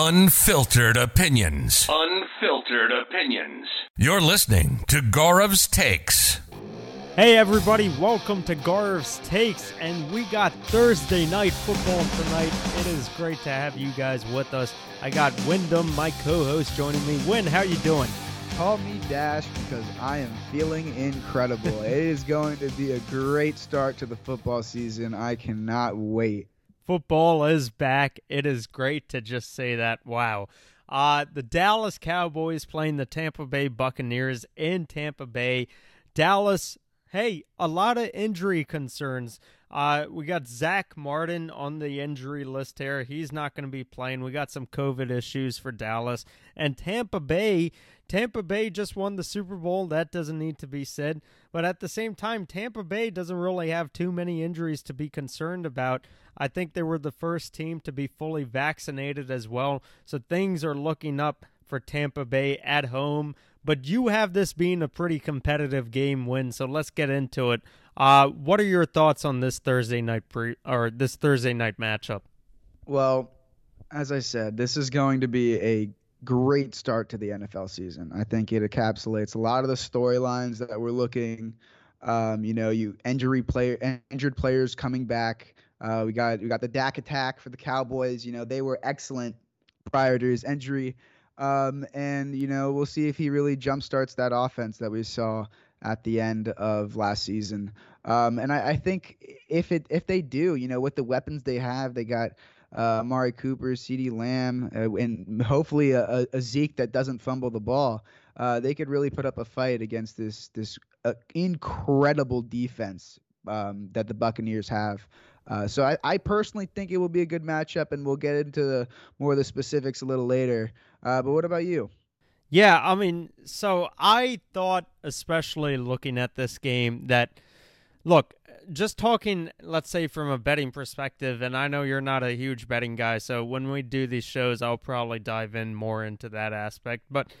Unfiltered opinions. Unfiltered opinions. You're listening to Gaurav's Takes. Hey everybody, welcome to Gaurav's Takes, and we got Thursday night football tonight. It is great to have you guys with us. I got Wyndham, my co-host, joining me. Win, how you doing? Call me Dash because I am feeling incredible. it is going to be a great start to the football season. I cannot wait. Football is back. It is great to just say that. Wow. Uh, the Dallas Cowboys playing the Tampa Bay Buccaneers in Tampa Bay. Dallas, hey, a lot of injury concerns. Uh, we got Zach Martin on the injury list here. He's not going to be playing. We got some COVID issues for Dallas. And Tampa Bay, Tampa Bay just won the Super Bowl. That doesn't need to be said. But at the same time, Tampa Bay doesn't really have too many injuries to be concerned about. I think they were the first team to be fully vaccinated as well. So things are looking up for Tampa Bay at home. But you have this being a pretty competitive game win, so let's get into it. Uh, what are your thoughts on this Thursday night pre or this Thursday night matchup? Well, as I said, this is going to be a great start to the NFL season. I think it encapsulates a lot of the storylines that we're looking. Um, you know, you injury player injured players coming back. Uh, we got we got the Dak attack for the Cowboys. You know, they were excellent prior to his injury. Um, and you know, we'll see if he really jumpstarts that offense that we saw at the end of last season. Um, and I, I, think if it if they do, you know, with the weapons they have, they got uh, Amari Cooper, CeeDee Lamb, uh, and hopefully a, a, Zeke that doesn't fumble the ball. Uh, they could really put up a fight against this this uh, incredible defense um, that the Buccaneers have. Uh, so I, I, personally think it will be a good matchup, and we'll get into the, more of the specifics a little later. Uh, but what about you? Yeah, I mean, so I thought, especially looking at this game, that look, just talking, let's say from a betting perspective, and I know you're not a huge betting guy, so when we do these shows, I'll probably dive in more into that aspect. But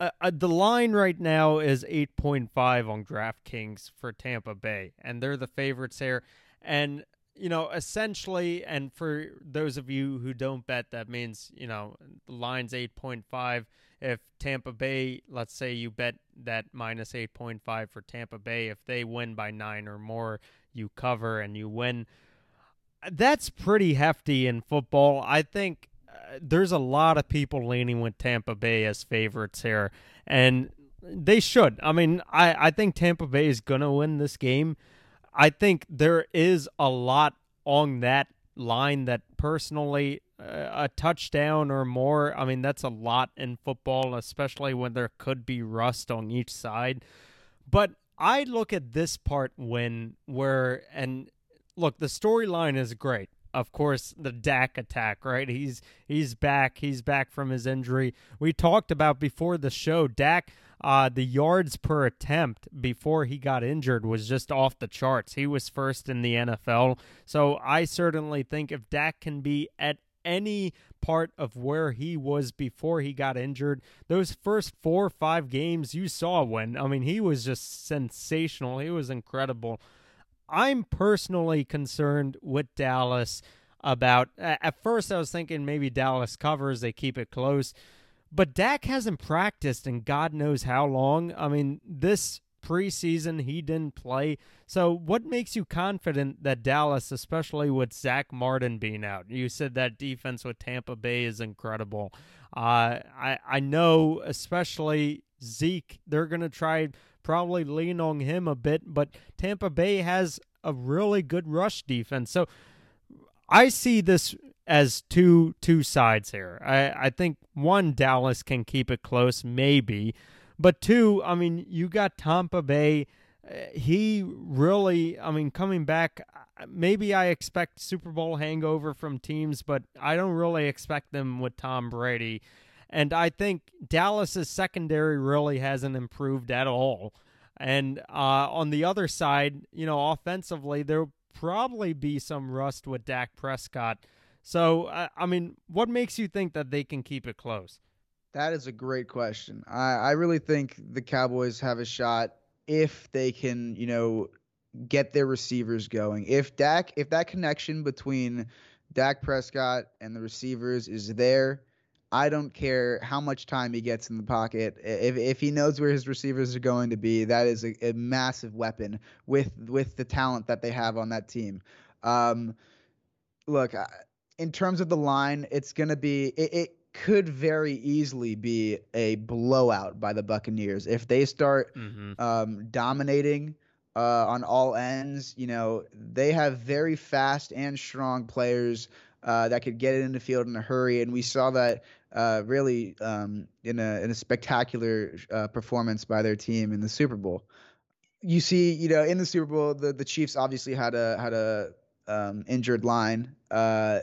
uh, uh, the line right now is 8.5 on DraftKings for Tampa Bay, and they're the favorites here. And you know, essentially, and for those of you who don't bet, that means, you know, the line's 8.5. If Tampa Bay, let's say you bet that minus 8.5 for Tampa Bay, if they win by nine or more, you cover and you win. That's pretty hefty in football. I think uh, there's a lot of people leaning with Tampa Bay as favorites here, and they should. I mean, I, I think Tampa Bay is going to win this game. I think there is a lot on that line that personally uh, a touchdown or more i mean that's a lot in football especially when there could be rust on each side but i look at this part when where and look the storyline is great of course the Dak attack, right? He's he's back. He's back from his injury. We talked about before the show Dak uh, the yards per attempt before he got injured was just off the charts. He was first in the NFL. So I certainly think if Dak can be at any part of where he was before he got injured. Those first four or five games you saw when, I mean, he was just sensational. He was incredible. I'm personally concerned with Dallas about, at first, I was thinking maybe Dallas covers, they keep it close. But Dak hasn't practiced in God knows how long. I mean, this preseason he didn't play. So, what makes you confident that Dallas, especially with Zach Martin being out, you said that defense with Tampa Bay is incredible. Uh, I I know, especially Zeke, they're gonna try probably lean on him a bit, but Tampa Bay has a really good rush defense. So, I see this as two two sides here. I I think one Dallas can keep it close, maybe, but two, I mean, you got Tampa Bay. Uh, he really, I mean, coming back. Maybe I expect Super Bowl hangover from teams, but I don't really expect them with Tom Brady. And I think Dallas's secondary really hasn't improved at all. And uh, on the other side, you know, offensively, there'll probably be some rust with Dak Prescott so, I mean, what makes you think that they can keep it close? That is a great question. I, I really think the Cowboys have a shot if they can, you know, get their receivers going. If Dak, if that connection between Dak Prescott and the receivers is there, I don't care how much time he gets in the pocket. If if he knows where his receivers are going to be, that is a, a massive weapon with with the talent that they have on that team. Um, look, in terms of the line, it's gonna be it, it could very easily be a blowout by the Buccaneers if they start mm-hmm. um, dominating uh, on all ends. You know, they have very fast and strong players uh, that could get it in the field in a hurry, and we saw that uh, really um, in a in a spectacular uh, performance by their team in the Super Bowl. You see, you know, in the Super Bowl, the the Chiefs obviously had a had a um, injured line, uh,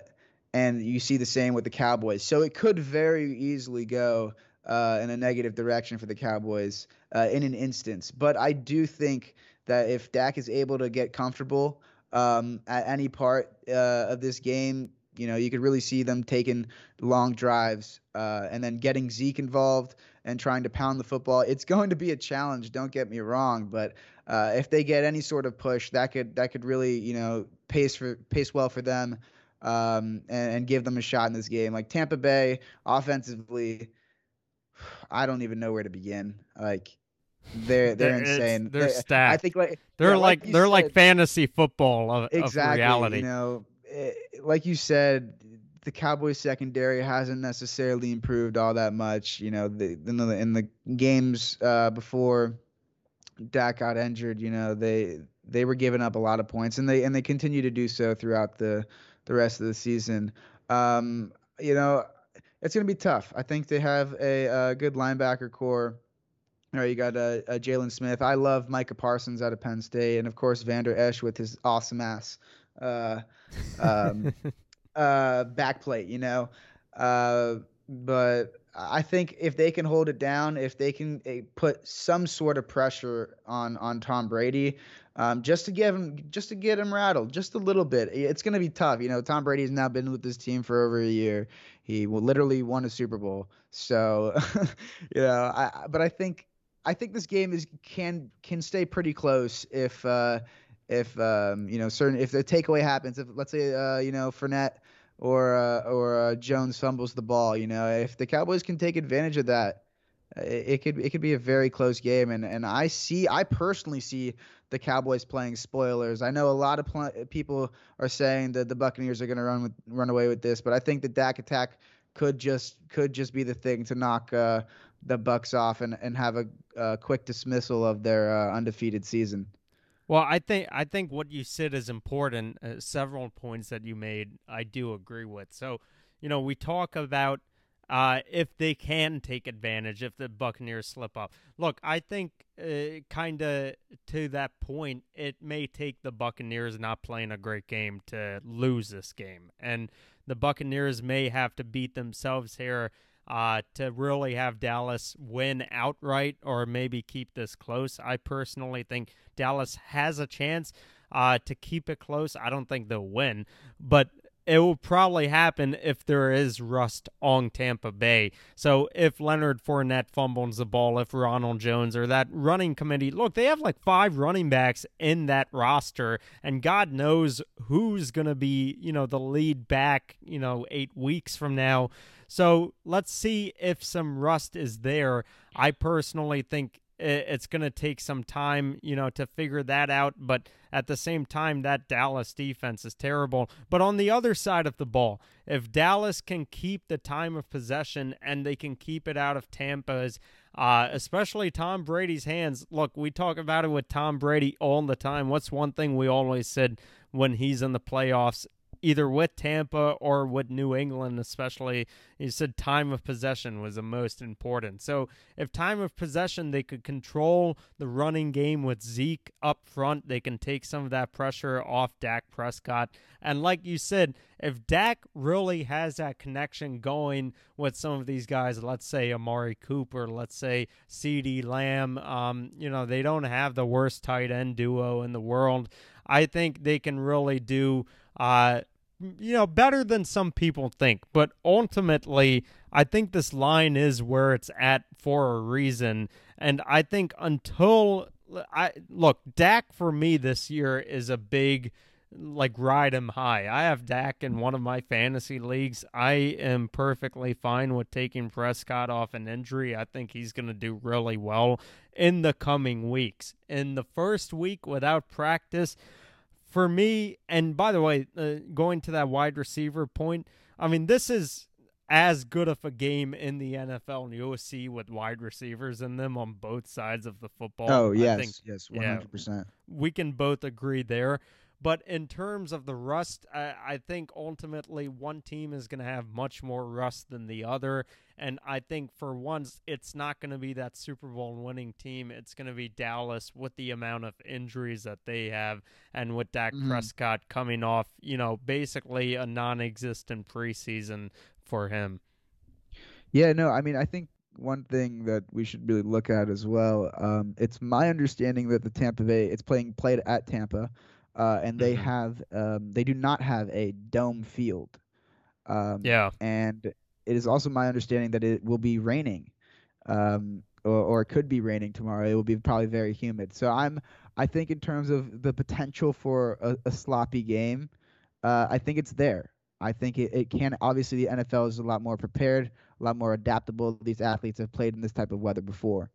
and you see the same with the Cowboys. So it could very easily go uh, in a negative direction for the Cowboys in an instance. But I do think that if Dak is able to get comfortable um, at any part uh, of this game, you know, you could really see them taking long drives uh, and then getting Zeke involved and trying to pound the football. It's going to be a challenge. Don't get me wrong, but uh, if they get any sort of push, that could that could really you know pace for pace well for them um, and, and give them a shot in this game. Like Tampa Bay offensively, I don't even know where to begin. Like they're they're insane. They're, they're stacked. I think like they're yeah, like, like they're said, like fantasy football of, exactly, of reality. You know, eh, like you said, the Cowboys secondary hasn't necessarily improved all that much. You know, the, in the in the games uh, before Dak got injured, you know, they they were giving up a lot of points, and they and they continue to do so throughout the the rest of the season. Um, you know, it's going to be tough. I think they have a, a good linebacker core. All right, you got uh, uh, Jaylon Smith. I love Micah Parsons out of Penn State, and of course Vander Esch with his awesome ass uh, um, uh, backplate. You know, uh, but I think if they can hold it down, if they can uh, put some sort of pressure on on Tom Brady, um, just to get him, just to get him rattled, just a little bit, it's going to be tough. You know, Tom Brady has now been with this team for over a year. He literally won a Super Bowl. So, you know, I but I think I think this game is can can stay pretty close if uh, if um, you know certain if the takeaway happens. If let's say uh, you know Fournette or uh, or uh, Jones fumbles the ball, you know if the Cowboys can take advantage of that, it, it could it could be a very close game. And and I see I personally see the Cowboys playing spoilers. I know a lot of pl- people are saying that the Buccaneers are going to run with run away with this, but I think the Dak attack could just could just be the thing to knock uh, the Bucks off and, and have a, a quick dismissal of their uh, undefeated season. Well, I think I think what you said is important. Uh, several points that you made, I do agree with. So, you know, we talk about uh, if they can take advantage if the Buccaneers slip up. Look, I think uh, kind of to that point, it may take the Buccaneers not playing a great game to lose this game, and the Buccaneers may have to beat themselves here uh, to really have Dallas win outright or maybe keep this close. I personally think Dallas has a chance uh, to keep it close. I don't think they'll win, but it will probably happen if there is rust on Tampa Bay. So if Leonard Fournette fumbles the ball, if Ronald Jones or that running committee, look, they have like five running backs in that roster, and God knows who's going to be, you know, the lead back, you know, eight weeks from now. So let's see if some rust is there. I personally think it's going to take some time, you know, to figure that out. But at the same time, that Dallas defense is terrible. But on the other side of the ball, if Dallas can keep the time of possession and they can keep it out of Tampa's, uh, especially Tom Brady's hands. Look, we talk about it with Tom Brady all the time. What's one thing we always said when he's in the playoffs? Either with Tampa or with New England, especially. He said time of possession was the most important. So if time of possession, they could control the running game with Zeke up front, they can take some of that pressure off Dak Prescott. And like you said, if Dak really has that connection going with some of these guys, let's say Amari Cooper, let's say CeeDee Lamb, um, you know, they don't have the worst tight end duo in the world. I think they can really do uh, you know, better than some people think. But ultimately, I think this line is where it's at for a reason. And I think until I look, Dak for me this year is a big like ride him high. I have Dak in one of my fantasy leagues. I am perfectly fine with taking Prescott off an injury. I think he's going to do really well in the coming weeks. In the first week without practice, for me, and by the way, uh, going to that wide receiver point, I mean, this is as good of a game in the NFL and you'll see with wide receivers in them on both sides of the football. Oh, I yes, think, yes, yeah, 100%. we can both agree there. But in terms of the rust, I, I think ultimately one team is going to have much more rust than the other. And I think for once, it's not going to be that Super Bowl winning team. It's going to be Dallas with the amount of injuries that they have and with Dak Mhm. Prescott coming off, you know, basically a non existent preseason for him. Yeah, no, I mean, I think one thing that we should really look at as well. Um, it's my understanding that the Tampa Bay, it's playing played at Tampa, uh, and they Mhm. have, um, they do not have a dome field. Um, Yeah. and it is also my understanding that it will be raining, um, or, or it could be raining tomorrow. It will be probably very humid. So I'm, I think in terms of the potential for a, a sloppy game, uh, I think it's there. I think it, it can. Obviously, the NFL is a lot more prepared, a lot more adaptable. These athletes have played in this type of weather before.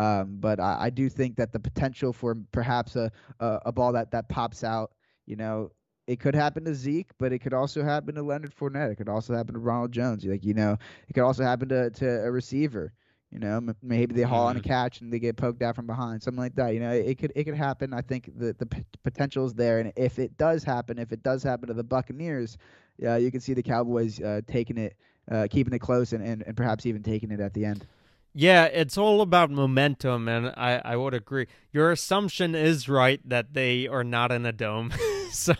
Um, but I, I do think that the potential for perhaps a, a, a ball that, that pops out, you know, it could happen to Zeke, but it could also happen to Leonard Fournette. It could also happen to Ronald Jones. Like, you know, it could also happen to, to a receiver. You know, maybe they haul on a catch and they get poked out from behind, something like that. You know, it, could it could happen. I think the the p- potential is there, and if it does happen, if it does happen to the Buccaneers, yeah, you can see the Cowboys uh, taking it, uh, keeping it close, and, and, and perhaps even taking it at the end. Yeah, it's all about momentum, and I, I would agree. Your assumption is right that they are not in a dome. so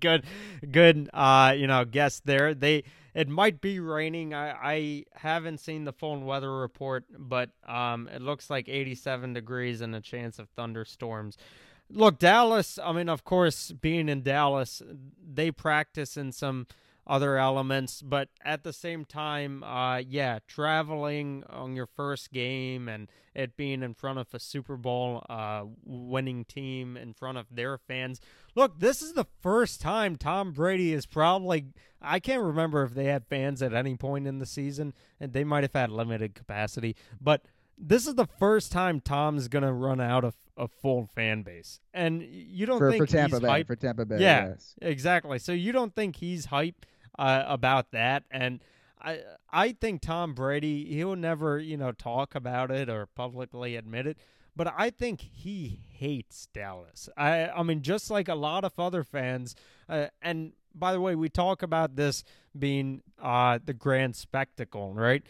good, good. Uh, you know, guess there. They it might be raining. I I haven't seen the full weather report, but um, it looks like 87 degrees and a chance of thunderstorms. Look, Dallas. I mean, of course, being in Dallas, they practice in some other elements, but at the same time, uh, yeah, traveling on your first game and it being in front of a Super Bowl uh, winning team in front of their fans. Look, this is the first time Tom Brady is probably. I can't remember if they had fans at any point in the season, and they might have had limited capacity, but this is the first time Tom's gonna run out of a full fan base, and you don't for, think for Tampa he's Bay, hyped for Tampa Bay, Yeah. yes. Exactly. So you don't think he's hype uh, about that, and I I think Tom Brady he'll never you know talk about it or publicly admit it, but I think he hates Dallas. I I mean just like a lot of other fans, uh, and by the way, we talk about this being uh, the grand spectacle, right?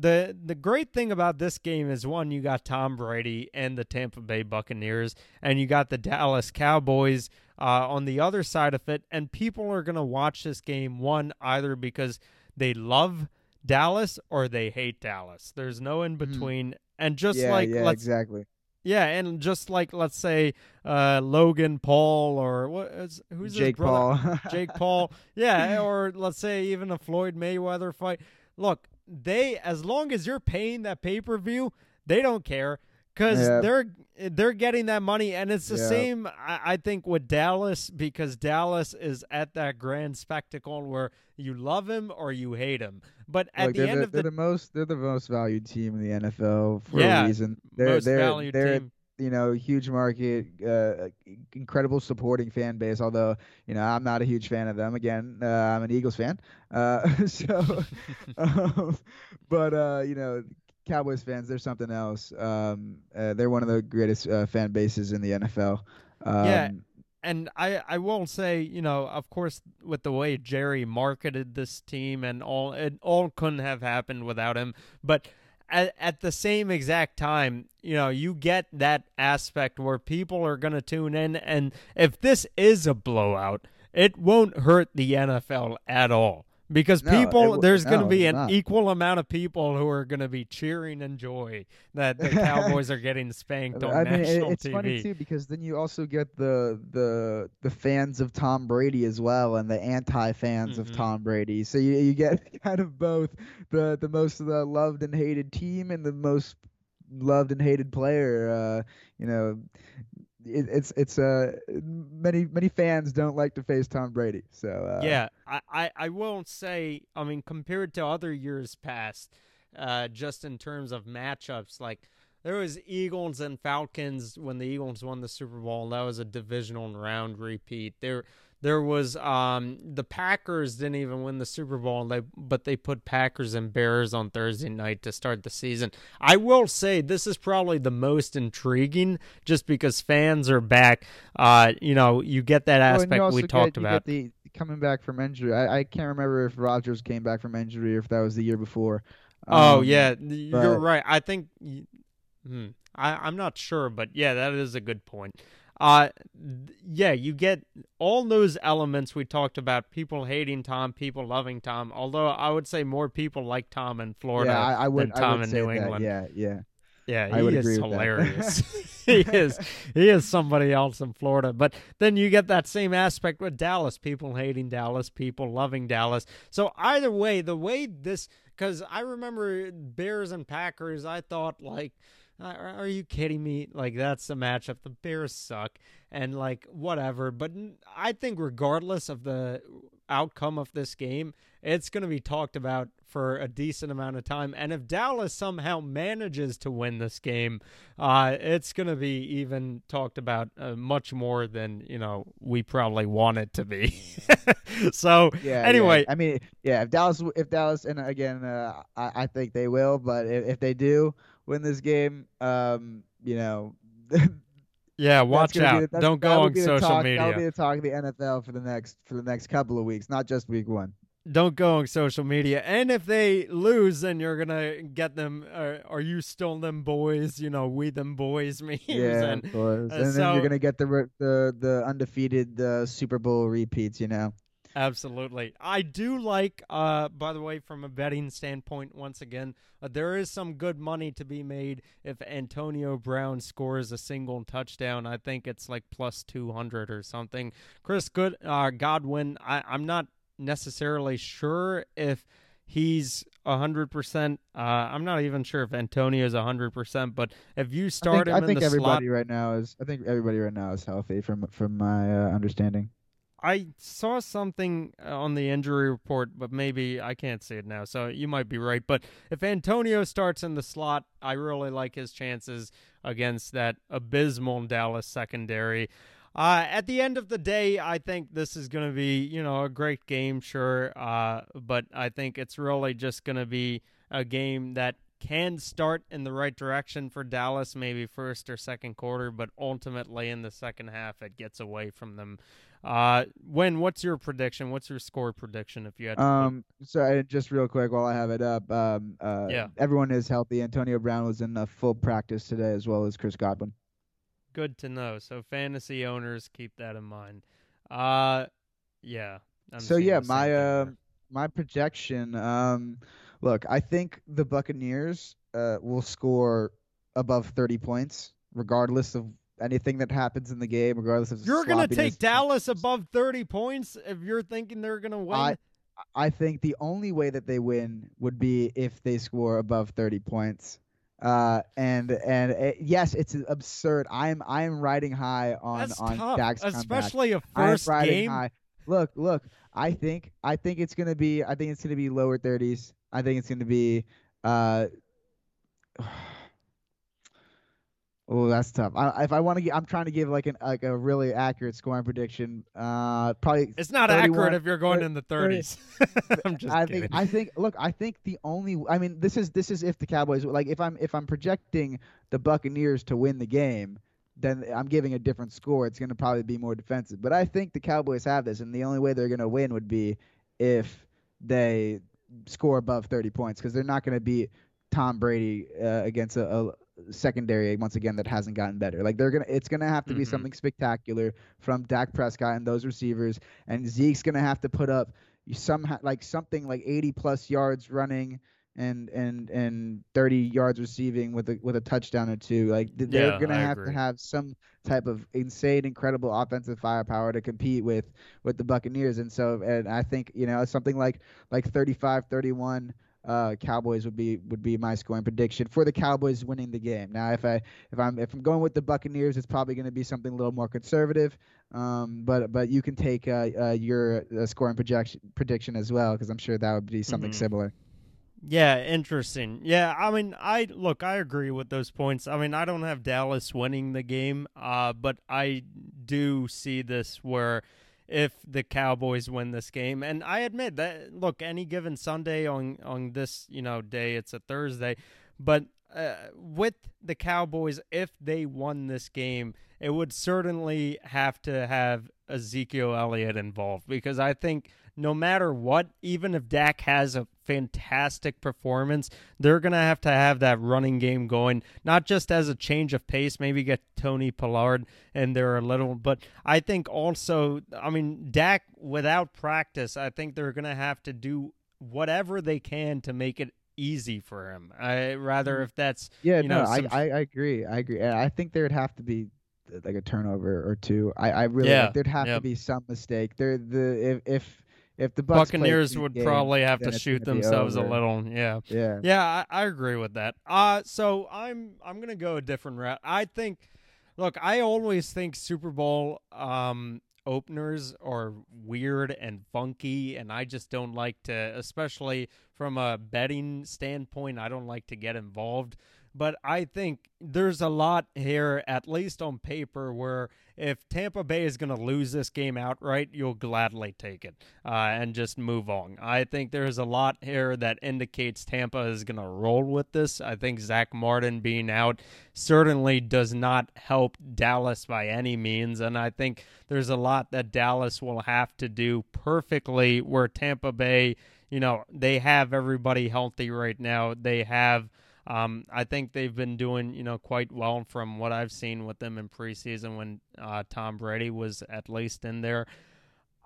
The the great thing about this game is one, you got Tom Brady and the Tampa Bay Buccaneers, and you got the Dallas Cowboys uh, on the other side of it, and people are gonna watch this game one either because they love Dallas or they hate Dallas. There's no in between, and just yeah, like yeah, let's exactly. yeah, and just like let's say uh, Logan Paul or what is who's his Jake brother? Paul. Jake Paul. Yeah, or let's say even a Floyd Mayweather fight. Look, they as long as you're paying that pay per view, they don't care because Yeah. they're they're getting that money, and it's the Yeah. same. I, I think with Dallas because Dallas is at that grand spectacle where you love him or you hate him. But at Look, the end the, of they're the the most they're the most valued team in the NFL for Yeah, a reason. They're most they're valued they're team, you know huge market, uh, incredible supporting fan base. Although you know I'm not a huge fan of them. Again, uh, I'm an Eagles fan. Uh, so, um, but uh, you know. Cowboys fans, they're something else. Um, uh, they're one of the greatest uh, fan bases in the NFL. Um, Yeah. and I I will say, you know, of course, with the way Jerry marketed this team and all, it all couldn't have happened without him. But at, at the same exact time, you know, you get that aspect where people are going to tune in, and if this is a blowout, it won't hurt the NFL at all. Because No, people, there's going to be an not. equal amount of people who are going to be cheering in joy that the Cowboys are getting spanked on I mean, it- it's TV. funny too because then you also get the the the fans of Tom Brady as well, and the anti-fans of Mhm. Tom Brady. So you you get kind of both the the most uh, loved and hated team and the most loved and hated player. Uh, you know, it, it's it's uh many many fans don't like to face Tom Brady. So uh, yeah, I, I I won't say. I mean, compared to other years past, uh, just in terms of matchups, like there was Eagles and Falcons when the Eagles won the Super Bowl. And that was a divisional round repeat. There there was um, the Packers didn't even win the Super Bowl, they, but they put Packers and Bears on Thursday night to start the season. I will say this is probably the most intriguing, just because fans are back. Uh, you know, you get that aspect we get, talked about. the coming back from injury. I, I can't remember if Rodgers came back from injury or if that was the year before. Oh, um, oh yeah, you're right. I think. Hmm, I, I'm not sure, but yeah, that is a good point uh, yeah, you get all those elements we talked about. People hating Tom, people loving Tom. Although I would say more people like Tom in Florida yeah, I, I would, than Tom would in New that. England. Yeah, yeah. Yeah, he is hilarious. he is he is somebody else in Florida. But then you get that same aspect with Dallas, people hating Dallas, people loving Dallas. So either way, the way this cuz I remember Bears and Packers, I thought like are you kidding me? Like that's the matchup. The Bears suck, and like whatever. But I think regardless of the outcome of this game, it's going to be talked about for a decent amount of time. And if Dallas somehow manages to win this game, uh, it's going to be even talked about uh, much more than you know we probably want it to be. so yeah. Anyway, yeah. I mean, yeah. If Dallas, if Dallas, and again, uh, I, I think they will. But if, if they do win this game, um, you know. yeah, watch out! The, Don't go on social talk, media. That'll be the talk of the NFL for the next for the next couple of weeks, not just week one. Don't go on social media. And if they lose, then you're gonna get them. Uh, are you still them boys? You know, we them boys memes. Yeah, and, of course. Uh, and so, then you're gonna get the the the undefeated uh, Super Bowl repeats. You know. Absolutely. I do like, uh, by the way, from a betting standpoint, once again, uh, there is some good money to be made if Antonio Brown scores a single touchdown. I think it's like plus 200 or something. Chris Good, uh, Godwin, I, I'm not necessarily sure if he's 100%. Uh, I'm not even sure if Antonio is 100%, but if you start I think, him I think everybody slot, right now is I think everybody right now is healthy from from my uh, understanding. I saw something uh, on the injury report, but maybe I can't see it now. So you might be right. But if Antonio starts in the slot, I really like his chances against that abysmal Dallas secondary. Uh, at the end of the day, I think this is going to be, you know, a great game, sure. Uh, but I think it's really just going to be a game that can start in the right direction for Dallas, maybe first or second quarter, but ultimately in the second half, it gets away from them. Uh, when what's your prediction? What's your score prediction if you had? To um, so just real quick while I have it up, um, uh, yeah, everyone is healthy. Antonio Brown was in the full practice today, as well as Chris Godwin. Good to know. So fantasy owners keep that in mind. Uh, yeah. I'm so yeah, my uh, my projection. Um, look, I think the Buccaneers uh will score above 30 points, regardless of anything that happens in the game, regardless of you're going to take Dallas above 30 points if you're thinking they're going to win. I, I think the only way that they win would be if they score above 30 points. Uh, and and it, yes, it's absurd. I'm I'm riding high on That's on tough, Dak's especially comeback. a first riding game. High. Look, look. I think I think it's gonna be I think it's gonna be lower 30s. I think it's gonna be uh. Oh, that's tough. I, if I want to, I'm trying to give like an like a really accurate scoring prediction. Uh, probably. It's not accurate if you're going 30, in the 30s. I'm just I kidding. think. I think. Look, I think the only. I mean, this is this is if the Cowboys like if I'm if I'm projecting the Buccaneers to win the game, then I'm giving a different score. It's going to probably be more defensive. But I think the Cowboys have this, and the only way they're going to win would be if they score above 30 points because they're not going to beat Tom Brady uh, against a, a secondary once again that hasn't gotten better. Like they're gonna, it's gonna have to be mm-hmm. something spectacular from Dak Prescott and those receivers, and Zeke's gonna have to put up somehow like something like 80 plus yards running and and and 30 yards receiving with a with a touchdown or two. Like they're yeah, gonna I have agree. to have some type of insane, incredible offensive firepower to compete with with the Buccaneers. And so, and I think you know something like like 35, 31 uh, Cowboys would be would be my scoring prediction for the Cowboys winning the game. Now, if I if I'm if I'm going with the Buccaneers, it's probably going to be something a little more conservative. Um, but but you can take uh, uh, your uh, scoring projection prediction as well because I'm sure that would be something Mhm. similar. Yeah, interesting. Yeah, I mean, I look, I agree with those points. I mean, I don't have Dallas winning the game, uh, but I do see this where if the Cowboys win this game, and I admit that, look, any given Sunday on on this you know day, it's a Thursday, but uh, with the Cowboys, if they won this game, it would certainly have to have Ezekiel Elliott involved because I think no matter what, even if Dak has a fantastic performance, they're going to have to have that running game going, not just as a change of pace, maybe get Tony Pollard in there are a little, but I think also, I mean, Dak without practice, I think they're going to have to do whatever they can to make it easy for him. I rather mm. if that's Yeah, you no, know, I, some- I I agree. I agree. I think there would have to be like a turnover or two. I I really Yeah, like, there'd have yep. to be some mistake. There the if if if the Bucks Buccaneers would game, probably have to shoot themselves a little. Yeah. Yeah. Yeah, I, I agree with that. Uh so I'm I'm gonna go a different route. I think look, I always think Super Bowl um openers are weird and funky and I just don't like to especially from a betting standpoint, I don't like to get involved. But I think there's a lot here, at least on paper, where if Tampa Bay is going to lose this game outright, you'll gladly take it uh, and just move on. I think there's a lot here that indicates Tampa is going to roll with this. I think Zach Martin being out certainly does not help Dallas by any means. And I think there's a lot that Dallas will have to do perfectly where Tampa Bay, you know, they have everybody healthy right now. They have. Um, I think they've been doing, you know, quite well from what I've seen with them in preseason when uh, Tom Brady was at least in there.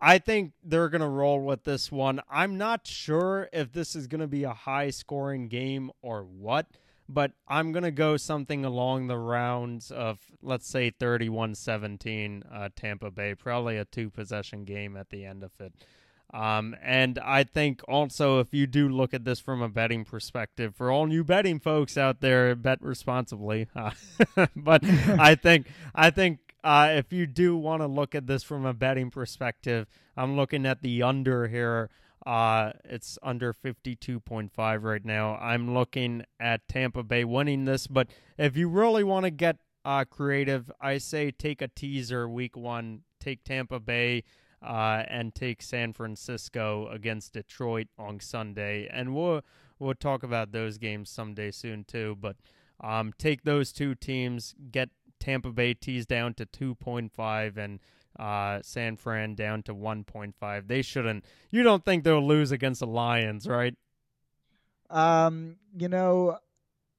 I think they're going to roll with this one. I'm not sure if this is going to be a high scoring game or what, but I'm going to go something along the rounds of, let's say, 31 17 uh, Tampa Bay. Probably a two possession game at the end of it. Um, and I think also if you do look at this from a betting perspective, for all new betting folks out there, bet responsibly. Uh, but I think I think uh, if you do want to look at this from a betting perspective, I'm looking at the under here. Uh, it's under 52.5 right now. I'm looking at Tampa Bay winning this, but if you really want to get uh, creative, I say take a teaser week one, take Tampa Bay uh, and take San Francisco against Detroit on Sunday, and we'll we'll talk about those games someday soon too. But um, take those two teams, get Tampa Bay teased down to two point five, and uh, San Fran down to one point five. They shouldn't. You don't think they'll lose against the Lions, right? Um, you know,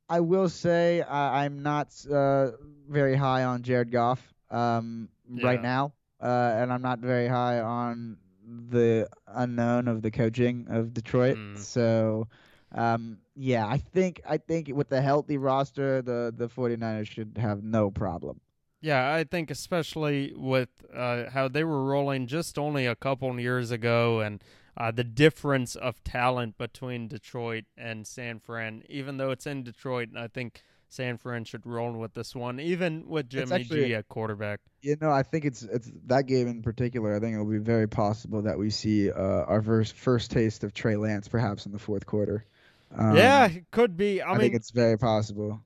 I will say I, I'm not uh, very high on Jared Goff um, right now, uh, and I'm not very high on the unknown of the coaching of Detroit. Hmm. So, um, yeah, I think I think with the healthy roster, the the 49ers should have no problem. Yeah, I think especially with uh, how they were rolling just only a couple years ago, and uh, the difference of talent between Detroit and San Fran. Even though it's in Detroit, I think San Fran should roll with this one, even with Jimmy actually- G at quarterback. You know, I think it's it's that game in particular. I think it will be very possible that we see uh, our first first taste of Trey Lance, perhaps in the fourth quarter. Um, yeah, it could be. I, I, mean, think it's very possible.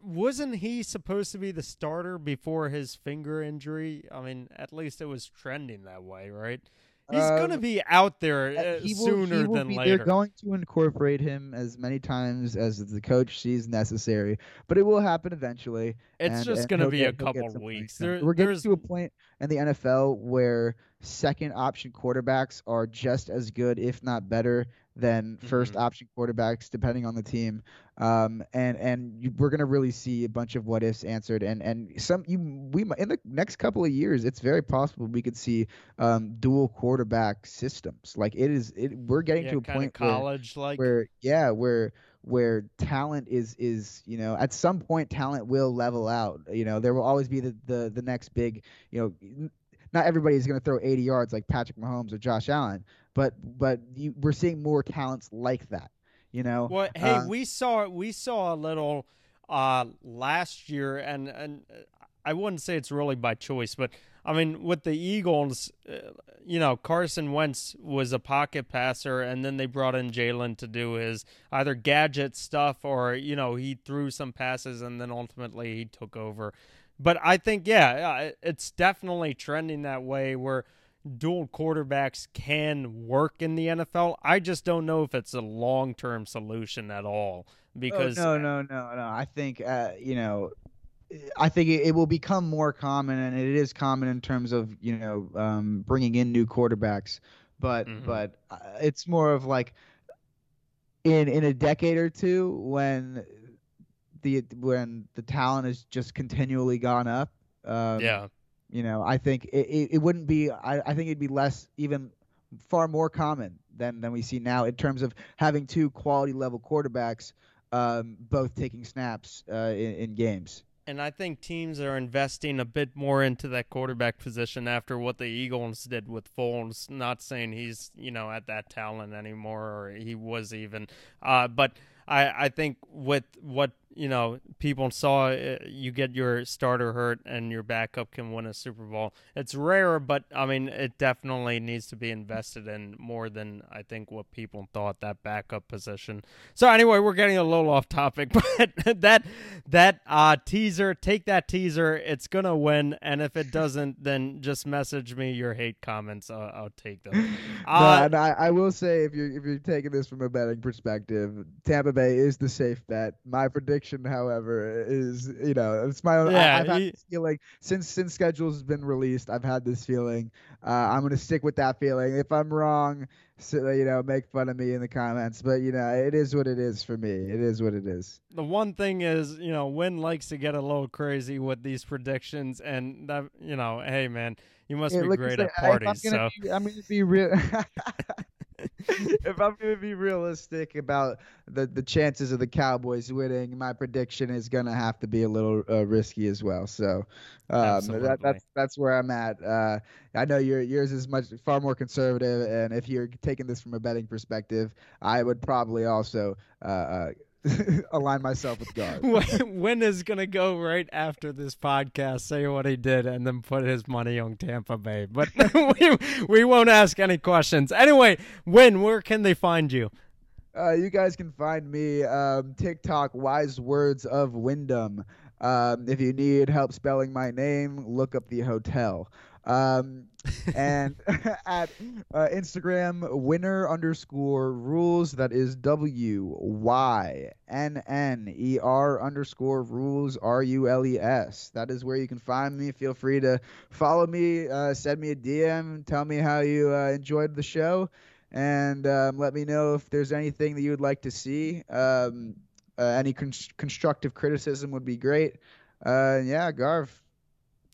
wasn't he supposed to be the starter before his finger injury? I mean, at least it was trending that way, right? He's gonna Um, be out there Uh, uh, he will- sooner he will than be- later. They're going to incorporate him as many times as the coach sees necessary, but it will happen eventually. it's and- just and gonna be get- a couple weeks. There, We're getting there's to a point in the NFL where second option quarterbacks are just as good, if not better, than first Mhm. option quarterbacks, depending on the team. Um, and and you, we're gonna really see a bunch of what ifs answered, and and some you we in the next couple of years, it's very possible we could see um, dual quarterback systems. Like it is, it we're getting yeah, to a point college like. where yeah where where talent is is you know at some point talent will level out you know there will always be the the, the next big you know not everybody's going to throw 80 yards like Patrick Mahomes or Josh Allen but but you, we're seeing more talents like that You know. Well, hey, Uh, we saw we saw a little uh, last year, and and I wouldn't say it's really by choice, but I mean with the Eagles, uh, you know, Carson Wentz was a pocket passer, and then they brought in Jalen to do his either gadget stuff or you know he threw some passes, and then ultimately he took over. But I think yeah, uh, it's definitely trending that way where dual quarterbacks can work in the NFL. I just don't know if it's a long term solution at all because oh, no, no, no, no. I think uh, you know, I think it, it will become more common, and it is common in terms of you know um, bringing in new quarterbacks. But Mhm. but uh, it's more of like in in a decade or two when the when the talent has just continually gone up. Um, yeah, you know, I think it, it, it wouldn't be. I, I think it'd be less, even far more common than than we see now in terms of having two quality level quarterbacks, um, both taking snaps uh, in, in games. and I think teams are investing a bit more into that quarterback position after what the Eagles did with Foles. Not saying he's you know at that talent anymore, or he was even, uh, but I I think with what you know people saw, uh, you get your starter hurt and your backup can win a Super Bowl. It's rare, but I mean it definitely needs to be invested in more than I think what people thought that backup position. So anyway, we're getting a little off topic, but that that uh, teaser, take that teaser. It's gonna win, and if it doesn't, then just message me your hate comments. I'll, I'll take them. no, Uh, and I, I will say if you're if you're taking this from a betting perspective, Tampa Bay is the safe bet. My prediction, however, is you know it's my own. Yeah, I, I've had he- this feeling since since schedules has been released. I've had this feeling. Uh, I'm gonna stick with that feeling. If I'm wrong, so, you know, make fun of me in the comments. But you know, it is what it is for me. It is what it is. the one thing is, you know, Win likes to get a little crazy with these predictions, and that, you know, hey man, you must Yeah, be great at parties. I'm So gonna be, I'm gonna be real. if I'm gonna be realistic about the the chances of the Cowboys winning, my prediction is gonna have to be a little uh, risky as well. So um, that, that's that's where I'm at. Uh, I know your yours is much far more conservative, and if you're taking this from a betting perspective, I would probably also uh, uh, align myself with God. Win is gonna go right after this podcast, say what he did, and then put his money on Tampa Bay. But we we won't ask any questions. Anyway, Win, where can they find you? Uh, you guys can find me um, TikTok Wise Words of Wyndham. Um, if you need help spelling my name, look up the hotel. Um, and at uh, Instagram, winner underscore rules. That is W Y N N E R underscore rules R U L E S. That is where you can find me. Feel free to follow me, uh, send me a DM, tell me how you uh, enjoyed the show and um, let me know if there's anything that you would like to see. Um, uh, any con- constructive criticism would be great. Uh, yeah, Garv.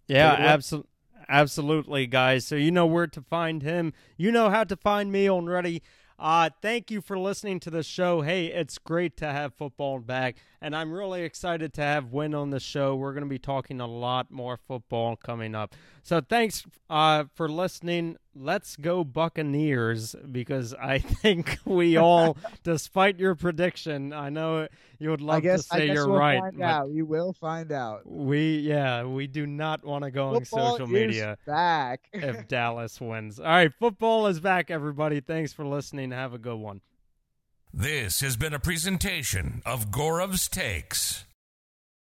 Yeah, Take it away. absolutely. Absolutely, guys. So you know where to find him. You know how to find me already. Uh, thank you for listening to the show. Hey, it's great to have football back, and I'm really excited to have Win on the show. We're going to be talking a lot more football coming up. So thanks uh, for listening. Let's go Buccaneers because I think we all, despite your prediction, I know you would love I guess to say I guess you're we'll right. Find but out. We will find out. we yeah, we do not want to go on Football social is media back. if Dallas wins. All right, football is back, everybody. Thanks for listening. Have a good one. This has been a presentation of Gaurav's Takes.